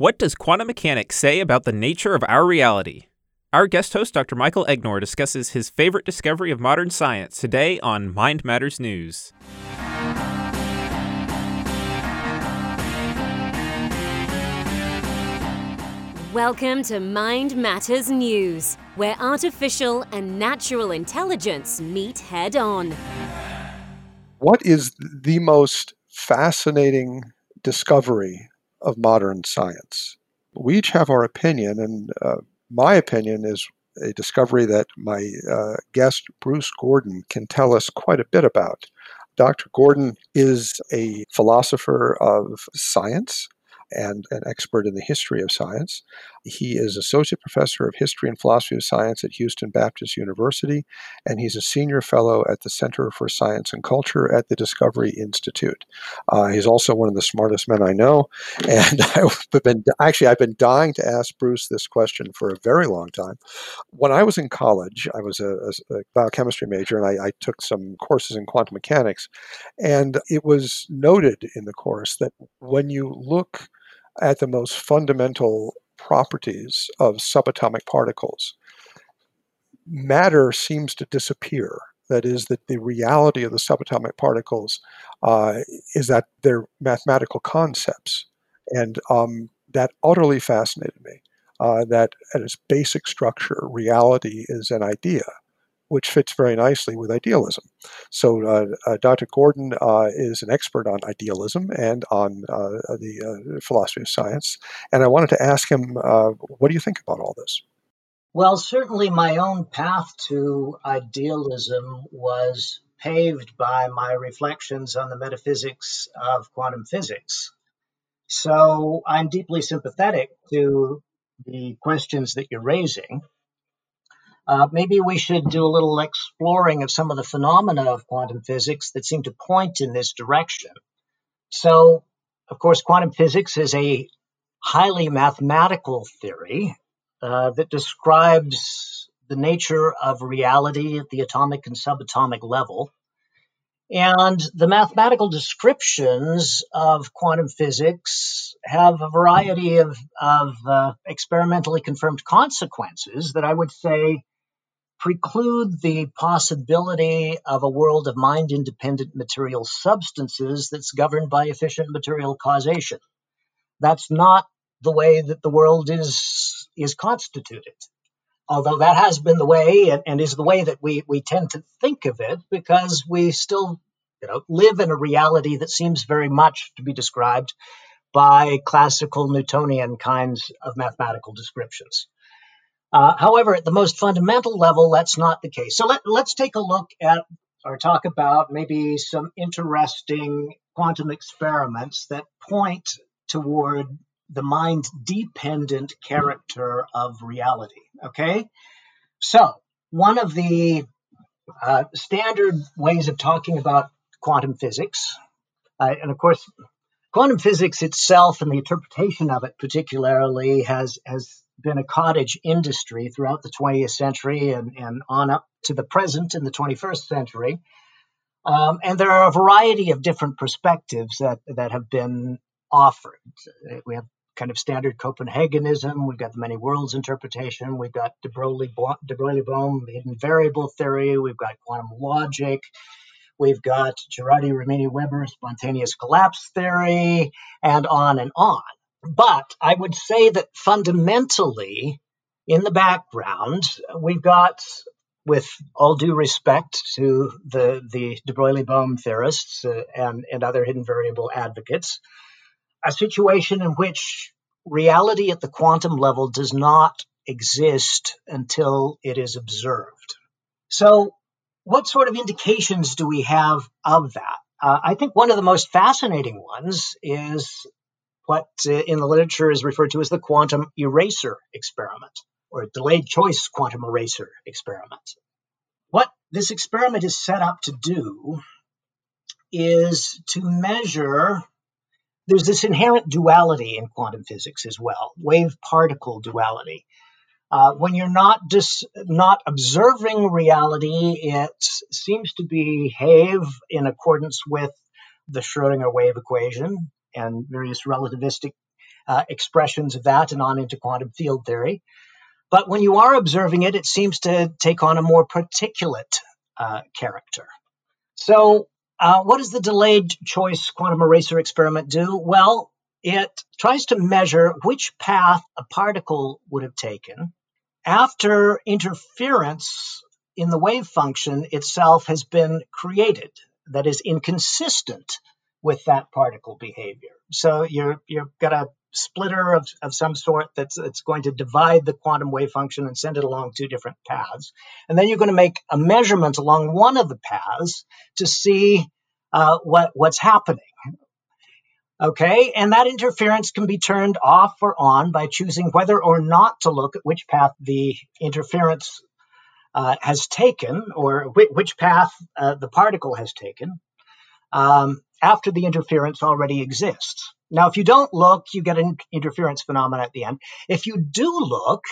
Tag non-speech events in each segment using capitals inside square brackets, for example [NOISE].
What does quantum mechanics say about the nature of our reality? Our guest host, Dr. Michael Egnor, discusses his favorite discovery of modern science today on Mind Matters News. Welcome to Mind Matters News, where artificial and natural intelligence meet head on. What is the most fascinating discovery of modern science? We each have our opinion, and uh, my opinion is a discovery that my uh, guest, Bruce Gordon, can tell us quite a bit about. Dr. Gordon is a philosopher of science and an expert in the history of science. He is Associate Professor of History and Philosophy of Science at Houston Baptist University, and he's a Senior Fellow at the Center for Science and Culture at the Discovery Institute. Uh, he's also one of the smartest men I know, [LAUGHS] and I've been actually I've been dying to ask Bruce this question for a very long time. When I was in college, I was a, a biochemistry major, and I, I took some courses in quantum mechanics, and it was noted in the course that when you look at the most fundamental properties of subatomic particles, matter seems to disappear. That is, that the reality of the subatomic particles uh, is that they're mathematical concepts. And um, that utterly fascinated me. Uh, that at its basic structure, reality is an idea which fits very nicely with idealism. So, uh, uh, Dr. Gordon uh, is an expert on idealism and on uh, the uh, philosophy of science. And I wanted to ask him, uh, what do you think about all this? Well, certainly my own path to idealism was paved by my reflections on the metaphysics of quantum physics. So I'm deeply sympathetic to the questions that you're raising. Uh, maybe we should do a little exploring of some of the phenomena of quantum physics that seem to point in this direction. So, of course, quantum physics is a highly mathematical theory uh, that describes the nature of reality at the atomic and subatomic level. And the mathematical descriptions of quantum physics have a variety of, of uh, experimentally confirmed consequences that I would say preclude the possibility of a world of mind independent material substances that's governed by efficient material causation. That's not the way that the world is, is constituted. Although that has been the way and, and is the way that we, we tend to think of it because we still you know, live in a reality that seems very much to be described by classical Newtonian kinds of mathematical descriptions. Uh, however, at the most fundamental level, that's not the case. So let, let's take a look at or talk about maybe some interesting quantum experiments that point toward the mind dependent character of reality. Okay? So, one of the uh, standard ways of talking about quantum physics, uh, and of course, quantum physics itself and the interpretation of it particularly has has been a cottage industry throughout the 20th century and, and on up to the present in the 21st century. Um, and there are a variety of different perspectives that, that have been offered. We have kind of standard Copenhagenism, we've got the many worlds interpretation, we've got de Broglie Bohm hidden variable theory, we've got quantum logic, we've got Ghirardi Ricci Weber spontaneous collapse theory, and on and on. But I would say that fundamentally, in the background, we've got, with all due respect to the, the de Broglie Bohm theorists uh, and, and other hidden variable advocates, a situation in which reality at the quantum level does not exist until it is observed. So, what sort of indications do we have of that? Uh, I think one of the most fascinating ones is what uh, in the literature is referred to as the quantum eraser experiment or delayed choice quantum eraser experiment. What this experiment is set up to do is to measure there's this inherent duality in quantum physics as well wave particle duality uh, when you're not dis- not observing reality it seems to behave in accordance with the Schrödinger wave equation and various relativistic uh, expressions of that and on into quantum field theory. But when you are observing it, it seems to take on a more particulate uh, character. So, uh, what does the delayed choice quantum eraser experiment do? Well, it tries to measure which path a particle would have taken after interference in the wave function itself has been created that is inconsistent with that particle behavior. So you're you've got a splitter of, of some sort that's, that's going to divide the quantum wave function and send it along two different paths. And then you're going to make a measurement along one of the paths to see uh, what, what's happening. Okay, and that interference can be turned off or on by choosing whether or not to look at which path the interference uh, has taken or wh- which path uh, the particle has taken um, after the interference already exists. Now, if you don't look, you get an interference phenomena at the end. If you do look,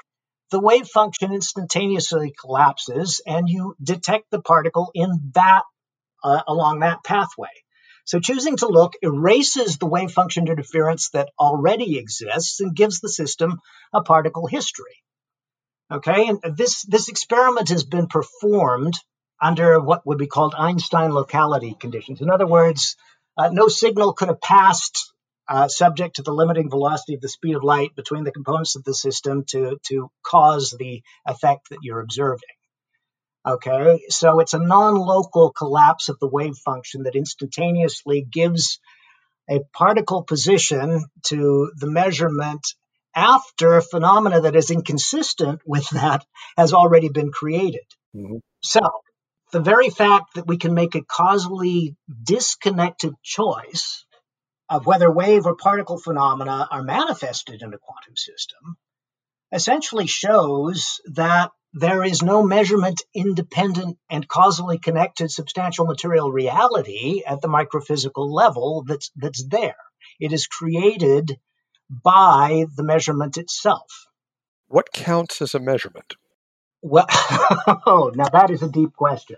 the wave function instantaneously collapses and you detect the particle in that uh, along that pathway. So choosing to look erases the wave function interference that already exists and gives the system a particle history. Okay, and this this experiment has been performed under what would be called Einstein locality conditions. In other words, uh, no signal could have passed uh, subject to the limiting velocity of the speed of light between the components of the system to, to cause the effect that you're observing. Okay, so it's a non local collapse of the wave function that instantaneously gives a particle position to the measurement after a phenomena that is inconsistent with that has already been created. Mm-hmm. So, the very fact that we can make a causally disconnected choice of whether wave or particle phenomena are manifested in a quantum system essentially shows that there is no measurement independent and causally connected substantial material reality at the microphysical level that's that's there. It is created by the measurement itself. What counts as a measurement well [LAUGHS] oh, now that is a deep question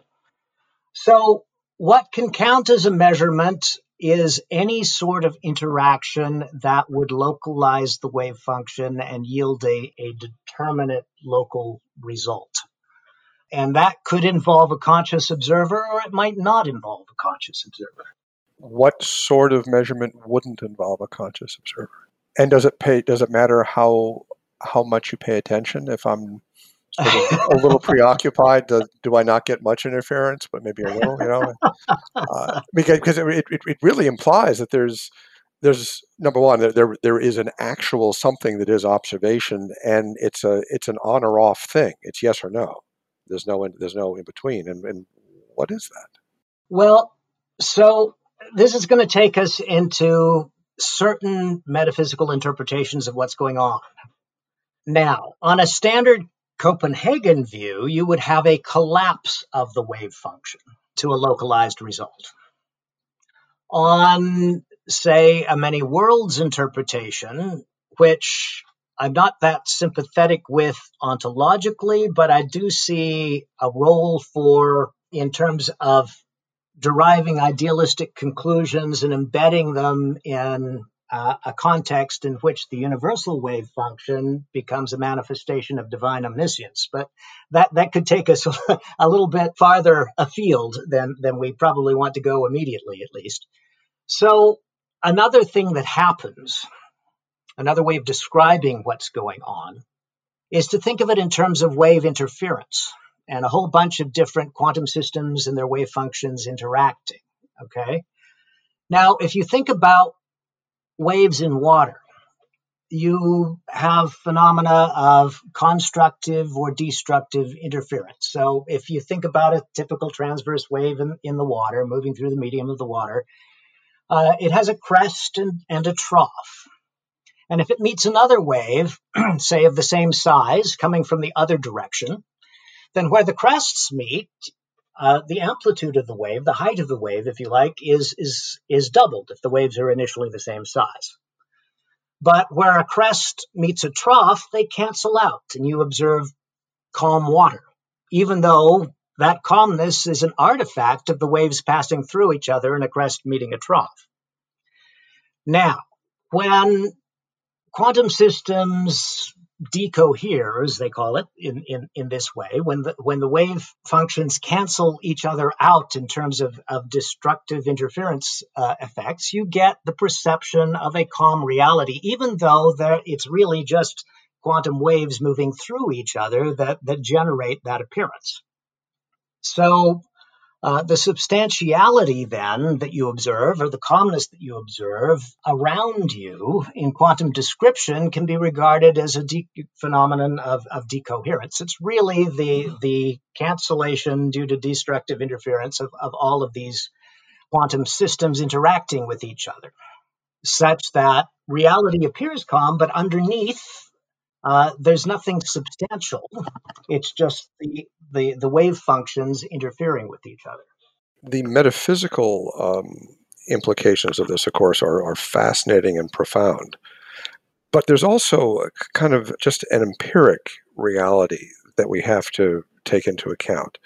so what can count as a measurement is any sort of interaction that would localize the wave function and yield a, a determinate local result. And that could involve a conscious observer or it might not involve a conscious observer. What sort of measurement wouldn't involve a conscious observer? And does it pay does it matter how how much you pay attention if I'm a little [LAUGHS] preoccupied. Do, do, I not get much interference, but maybe a little, you know? Uh, because because it, it, it, really implies that there's there's number one there, there there is an actual something that is observation, and it's a it's an on or off thing. It's yes or no. There's no in, there's no in between. And, and what is that? Well, so this is going to take us into certain metaphysical interpretations of what's going on. Now, on a standard Copenhagen view, you would have a collapse of the wave function to a localized result. On, say, a many worlds interpretation, which I'm not that sympathetic with ontologically, but I do see a role for in terms of deriving idealistic conclusions and embedding them in uh, a context in which the universal wave function becomes a manifestation of divine omniscience. But that, that could take us [LAUGHS] a little bit farther afield than, than we probably want to go immediately, at least. So, another thing that happens, another way of describing what's going on, is to think of it in terms of wave interference and a whole bunch of different quantum systems and their wave functions interacting. Okay. Now, if you think about waves in water. You have phenomena of constructive or destructive interference. So, if you think about a typical transverse wave in, in the water, moving through the medium of the water, uh, it has a crest and, and a trough. And if it meets another wave, [CLEARS THROAT] say of the same size, coming from the other direction, then where the crests meet, uh, the amplitude of the wave, the height of the wave, if you like, is, is, is doubled if the waves are initially the same size. But where a crest meets a trough, they cancel out and you observe calm water, even though that calmness is an artifact of the waves passing through each other and a crest meeting a trough. Now, when quantum systems decohere, as they call it, in, in, in this way, when the, when the wave functions cancel each other out in terms of, of destructive interference uh, effects, you get the perception of a calm reality, even though there, it's really just quantum waves moving through each other that, that generate that appearance. So uh, the substantiality then that you observe, or the calmness that you observe around you in quantum description, can be regarded as a de- phenomenon of, of decoherence. It's really the the cancellation due to destructive interference of, of all of these quantum systems interacting with each other, such that reality appears calm, but underneath uh, there's nothing substantial. It's just the, the, the wave functions interfering with each other. The metaphysical um, implications of this, of course, are, are fascinating and profound. But there's also kind of just an empiric reality that we have to take into account.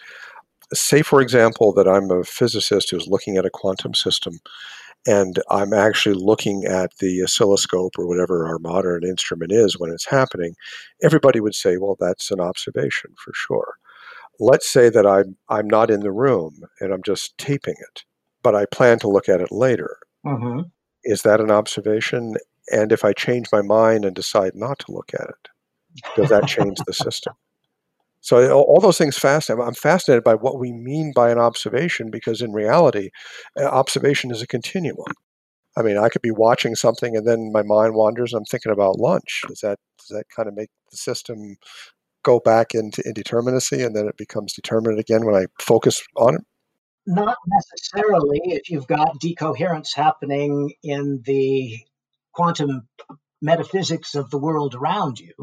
Say, for example, that I'm a physicist who's looking at a quantum system and I'm actually looking at the oscilloscope or whatever our modern instrument is when it's happening, everybody would say, well, that's an observation for sure. Let's say that I'm, I'm not in the room and I'm just taping it, but I plan to look at it later. Mm-hmm. Is that an observation? And if I change my mind and decide not to look at it, does that change the system? So all those things fascinate. I'm fascinated by what we mean by an observation because in reality, observation is a continuum. I mean, I could be watching something and then my mind wanders. I'm thinking about lunch. Does that does that kind of make the system go back into indeterminacy and then it becomes determinate again when I focus on it? Not necessarily. If you've got decoherence happening in the quantum metaphysics of the world around you.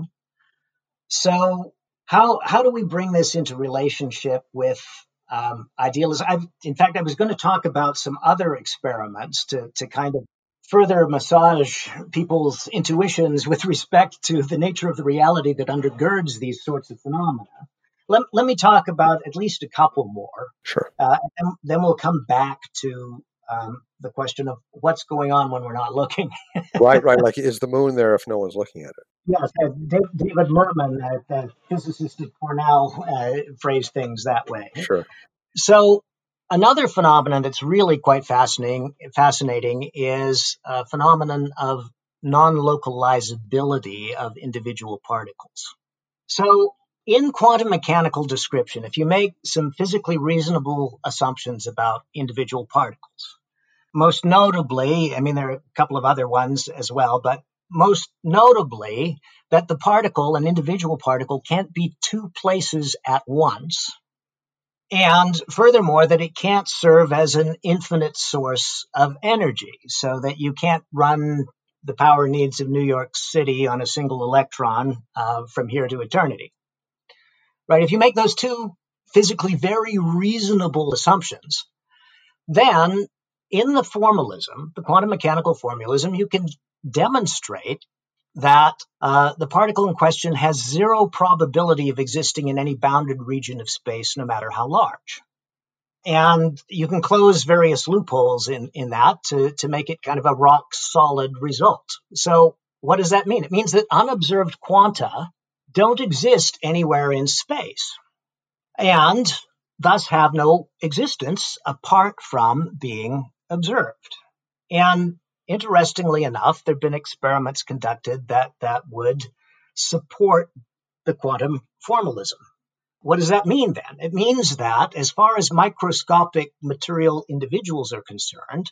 So how how do we bring this into relationship with um, idealism? I've, in fact, I was going to talk about some other experiments to to kind of further massage people's intuitions with respect to the nature of the reality that undergirds these sorts of phenomena. Let, let me talk about at least a couple more. Sure. Uh, and then we'll come back to um, the question of what's going on when we're not looking. [LAUGHS] right, right. Like, is the moon there if no one's looking at it? Yes, uh, David Mermin, uh, the physicist at Cornell, uh, phrased things that way. Sure. So, another phenomenon that's really quite fascinating, fascinating is a phenomenon of non-localizability of individual particles. So, in quantum mechanical description, if you make some physically reasonable assumptions about individual particles, most notably, I mean, there are a couple of other ones as well, but most notably that the particle, an individual particle, can't be two places at once. And furthermore, that it can't serve as an infinite source of energy, so that you can't run the power needs of New York City on a single electron uh, from here to eternity. Right? If you make those two physically very reasonable assumptions, then in the formalism, the quantum mechanical formalism, you can demonstrate that uh, the particle in question has zero probability of existing in any bounded region of space, no matter how large. And you can close various loopholes in, in that to, to make it kind of a rock solid result. So, what does that mean? It means that unobserved quanta don't exist anywhere in space and thus have no existence apart from being observed. And interestingly enough, there have been experiments conducted that, that would support the quantum formalism. What does that mean then? It means that, as far as microscopic material individuals are concerned,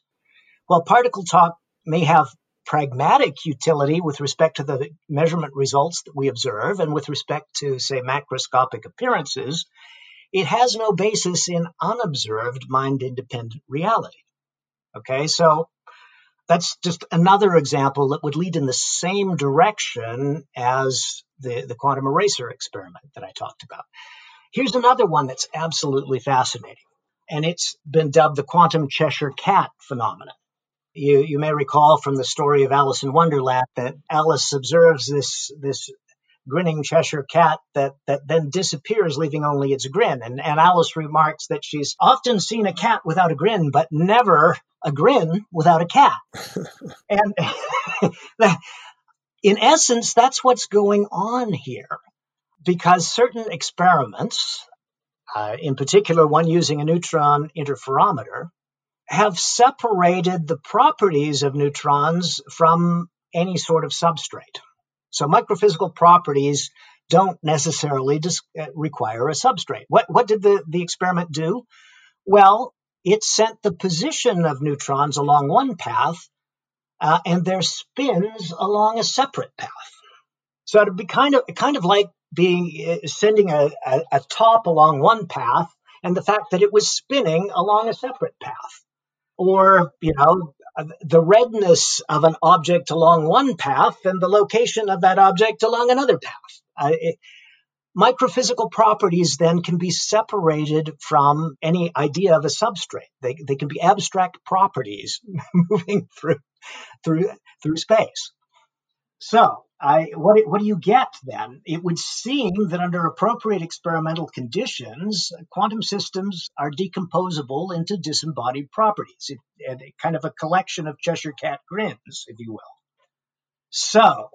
while particle talk may have pragmatic utility with respect to the measurement results that we observe and with respect to, say, macroscopic appearances, it has no basis in unobserved mind independent reality. Okay, so that's just another example that would lead in the same direction as the, the quantum eraser experiment that I talked about. Here's another one that's absolutely fascinating, and it's been dubbed the quantum Cheshire cat phenomenon. You, you may recall from the story of Alice in Wonderland that Alice observes this, this grinning Cheshire cat that, that then disappears, leaving only its grin. And, and Alice remarks that she's often seen a cat without a grin, but never a grin without a cat. [LAUGHS] and [LAUGHS] in essence, that's what's going on here because certain experiments, uh, in particular one using a neutron interferometer, have separated the properties of neutrons from any sort of substrate. So microphysical properties don't necessarily dis- uh, require a substrate. What, what did the, the experiment do? Well, it sent the position of neutrons along one path uh, and their spins along a separate path. So it'd be kind of kind of like being uh, sending a, a, a top along one path and the fact that it was spinning along a separate path or you know the redness of an object along one path and the location of that object along another path uh, it, microphysical properties then can be separated from any idea of a substrate they, they can be abstract properties [LAUGHS] moving through through through space so I, what, what do you get then? It would seem that under appropriate experimental conditions, quantum systems are decomposable into disembodied properties, it, kind of a collection of Cheshire Cat grins, if you will. So,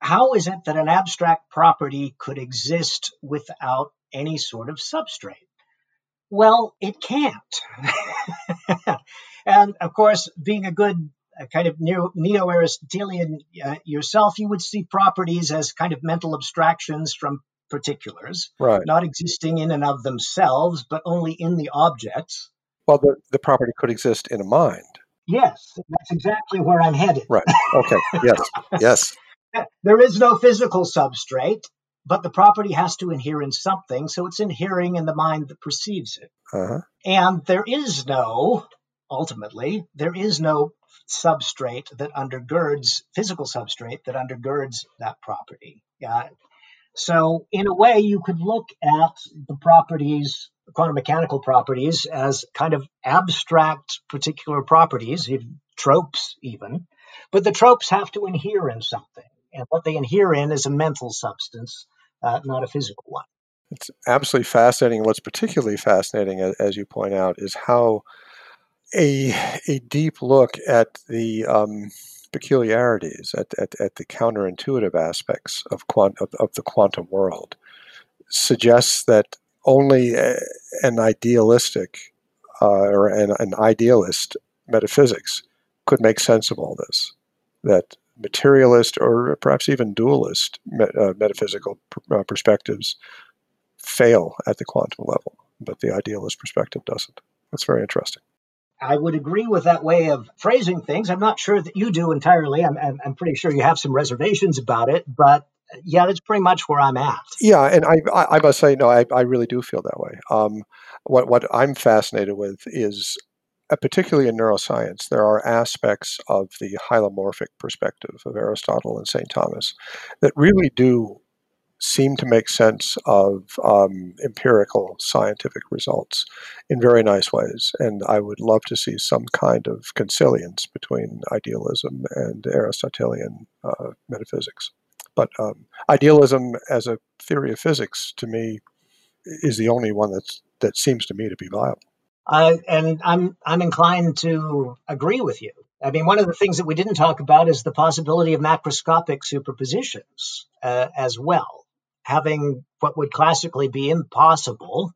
how is it that an abstract property could exist without any sort of substrate? Well, it can't. [LAUGHS] and of course, being a good a kind of neo Aristotelian uh, yourself, you would see properties as kind of mental abstractions from particulars, right. not existing in and of themselves, but only in the objects. Well, the, the property could exist in a mind. Yes, that's exactly where I'm headed. Right. Okay. Yes. [LAUGHS] yes. There is no physical substrate, but the property has to inhere in something, so it's inhering in the mind that perceives it. Uh-huh. And there is no, ultimately, there is no substrate that undergirds physical substrate that undergirds that property. Yeah. So in a way, you could look at the properties, quantum mechanical properties, as kind of abstract particular properties, tropes even, but the tropes have to inhere in something, and what they inhere in is a mental substance, uh, not a physical one. It's absolutely fascinating. What's particularly fascinating, as you point out, is how a a deep look at the um, peculiarities, at, at, at the counterintuitive aspects of, quant- of, of the quantum world, suggests that only a, an idealistic uh, or an, an idealist metaphysics could make sense of all this. That materialist or perhaps even dualist uh, metaphysical uh, perspectives fail at the quantum level, but the idealist perspective doesn't. That's very interesting. I would agree with that way of phrasing things. I'm not sure that you do entirely. I'm, I'm, I'm pretty sure you have some reservations about it, but yeah, that's pretty much where I'm at. Yeah, and I, I, I must say, no, I, I really do feel that way. Um, what, what I'm fascinated with is, uh, particularly in neuroscience, there are aspects of the hylomorphic perspective of Aristotle and St. Thomas that really do seem to make sense of um, empirical scientific results in very nice ways. And I would love to see some kind of consilience between idealism and Aristotelian uh, metaphysics. But um, idealism as a theory of physics, to me, is the only one that's, that seems to me to be viable. Uh, and I'm I'm inclined to agree with you. I mean, one of the things that we didn't talk about is the possibility of macroscopic superpositions uh, as well having what would classically be impossible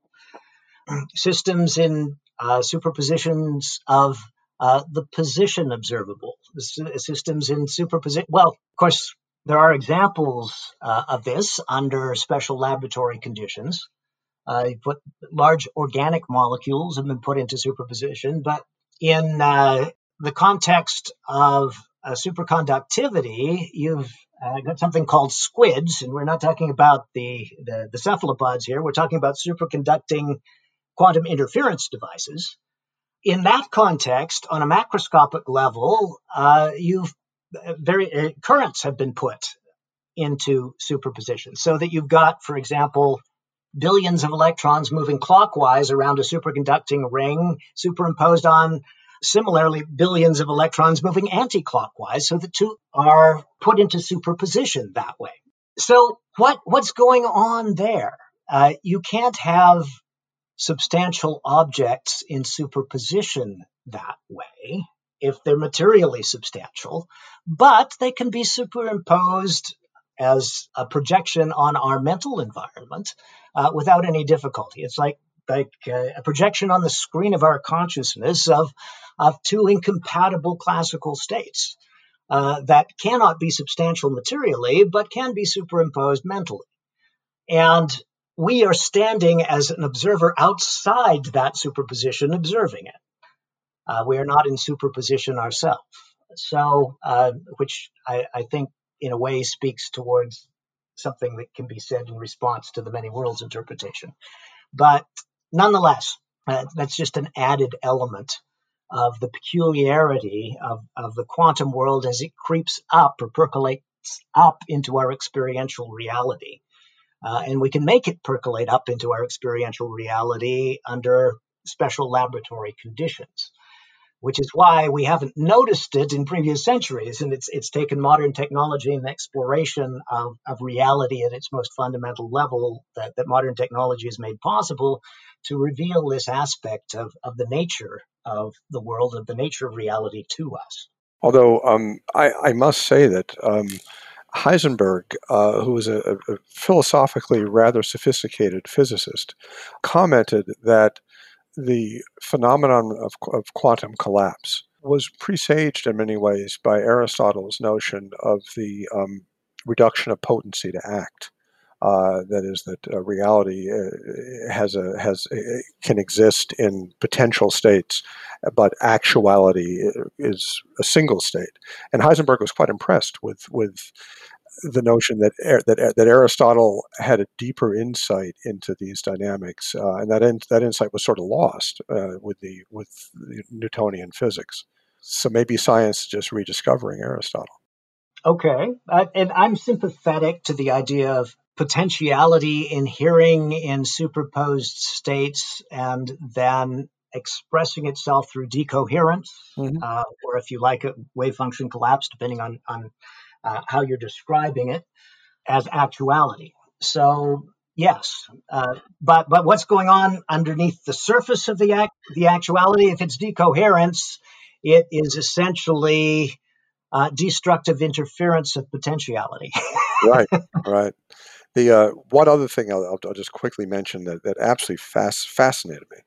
systems in uh, superpositions of uh, the position observable, systems in superposition. Well, of course, there are examples uh, of this under special laboratory conditions. Uh, put large organic molecules have been put into superposition, but in uh, the context of superconductivity, you've uh, got something called squids, and we're not talking about the, the, the cephalopods here. We're talking about superconducting quantum interference devices. In that context, on a macroscopic level, uh, you've uh, very uh, currents have been put into superposition, so that you've got, for example, billions of electrons moving clockwise around a superconducting ring superimposed on Similarly, billions of electrons moving anti-clockwise, so the two are put into superposition that way. So what what's going on there? Uh, you can't have substantial objects in superposition that way. if they're materially substantial, but they can be superimposed as a projection on our mental environment uh, without any difficulty. It's like like uh, a projection on the screen of our consciousness of of two incompatible classical states uh, that cannot be substantial materially, but can be superimposed mentally. And we are standing as an observer outside that superposition, observing it. Uh, we are not in superposition ourselves. So, uh, which I, I, think in a way speaks towards something that can be said in response to the many worlds interpretation. But nonetheless, uh, that's just an added element of the peculiarity of, of the quantum world as it creeps up or percolates up into our experiential reality. Uh, and we can make it percolate up into our experiential reality under special laboratory conditions which is why we haven't noticed it in previous centuries. And it's, it's taken modern technology and exploration of, of reality at its most fundamental level that, that modern technology has made possible to reveal this aspect of, of the nature of the world, of the nature of reality to us. Although um, I, I, must say that um, Heisenberg, uh, who was a, a philosophically rather sophisticated physicist, commented that the phenomenon of, of quantum collapse was presaged in many ways by Aristotle's notion of the um, reduction of potency to act. Uh, that is, that uh, reality uh, has a has a, can exist in potential states, but actuality uh, is a single state. And Heisenberg was quite impressed with with the notion that that that Aristotle had a deeper insight into these dynamics, uh, and that in, that insight was sort of lost uh, with the with the Newtonian physics. So maybe science is just rediscovering Aristotle. Okay, uh, and I'm sympathetic to the idea of potentiality inhering in superposed states and then expressing itself through decoherence, mm-hmm. Uh, or if you like, a wave function collapse, depending on on uh, how you're describing it as actuality. So yes, uh, but but what's going on underneath the surface of the act, the actuality? If it's decoherence, it is essentially uh, destructive interference of potentiality. [LAUGHS] right, right. The uh, one other thing I'll, I'll, just quickly mention that, that absolutely fascinated me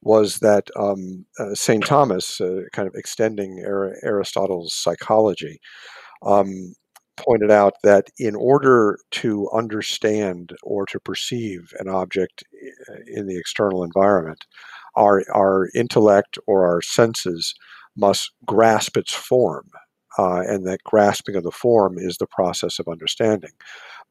was that um, uh, St. Thomas, uh, kind of extending Aristotle's psychology, um, pointed out that in order to understand or to perceive an object eh, in the external environment, our, our intellect or our senses must grasp its form. Uh, and that grasping of the form is the process of understanding.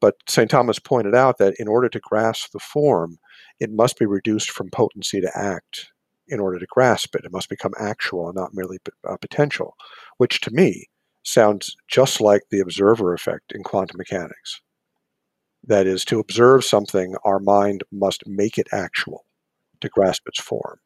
But St. Thomas pointed out that in order to grasp the form, it must be reduced from potency to act in order to grasp it. It must become actual and not merely uh, potential, which to me sounds just like the observer effect in quantum mechanics. That is, to observe something, our mind must make it actual to grasp its form.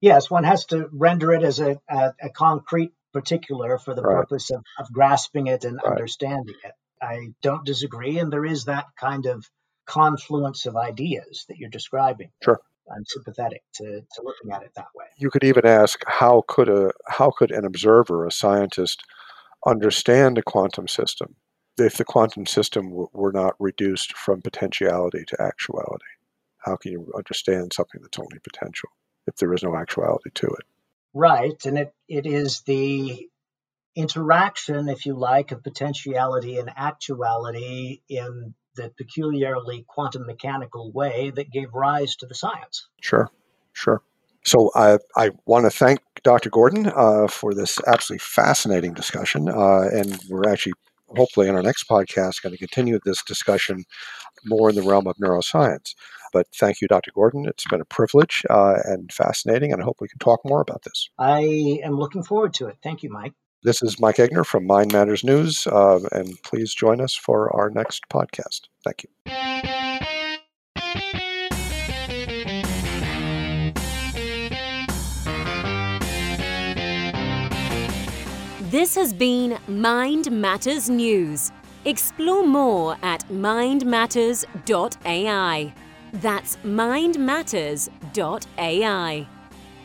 Yes, one has to render it as a, a, a concrete particular for the right. purpose of, of, grasping it and right. understanding it. I don't disagree, and there is that kind of confluence of ideas that you're describing. Sure. I'm sympathetic to, to looking at it that way. You could even ask how could a how could an observer, a scientist, understand a quantum system if the quantum system w- were not reduced from potentiality to actuality? How can you understand something that's only potential if there is no actuality to it? Right. And it, it is the interaction, if you like, of potentiality and actuality in the peculiarly quantum mechanical way that gave rise to the science. Sure, sure. So I, I want to thank Dr. Gordon uh, for this absolutely fascinating discussion. Uh, and we're actually, hopefully, in our next podcast, going to continue this discussion more in the realm of neuroscience. But thank you, Dr. Gordon. It's been a privilege uh, and fascinating, and I hope we can talk more about this. I am looking forward to it. Thank you, Mike. This is Mike Egnor from Mind Matters News, uh, and please join us for our next podcast. Thank you. This has been Mind Matters News. Explore more at mindmatters.ai. That's mindmatters.ai.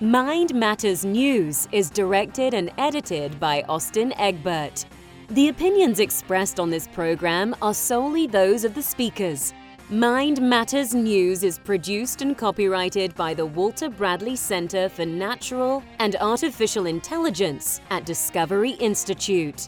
Mind Matters News is directed and edited by Austin Egbert. The opinions expressed on this program are solely those of the speakers. Mind Matters News is produced and copyrighted by the Walter Bradley Center for Natural and Artificial Intelligence at Discovery Institute.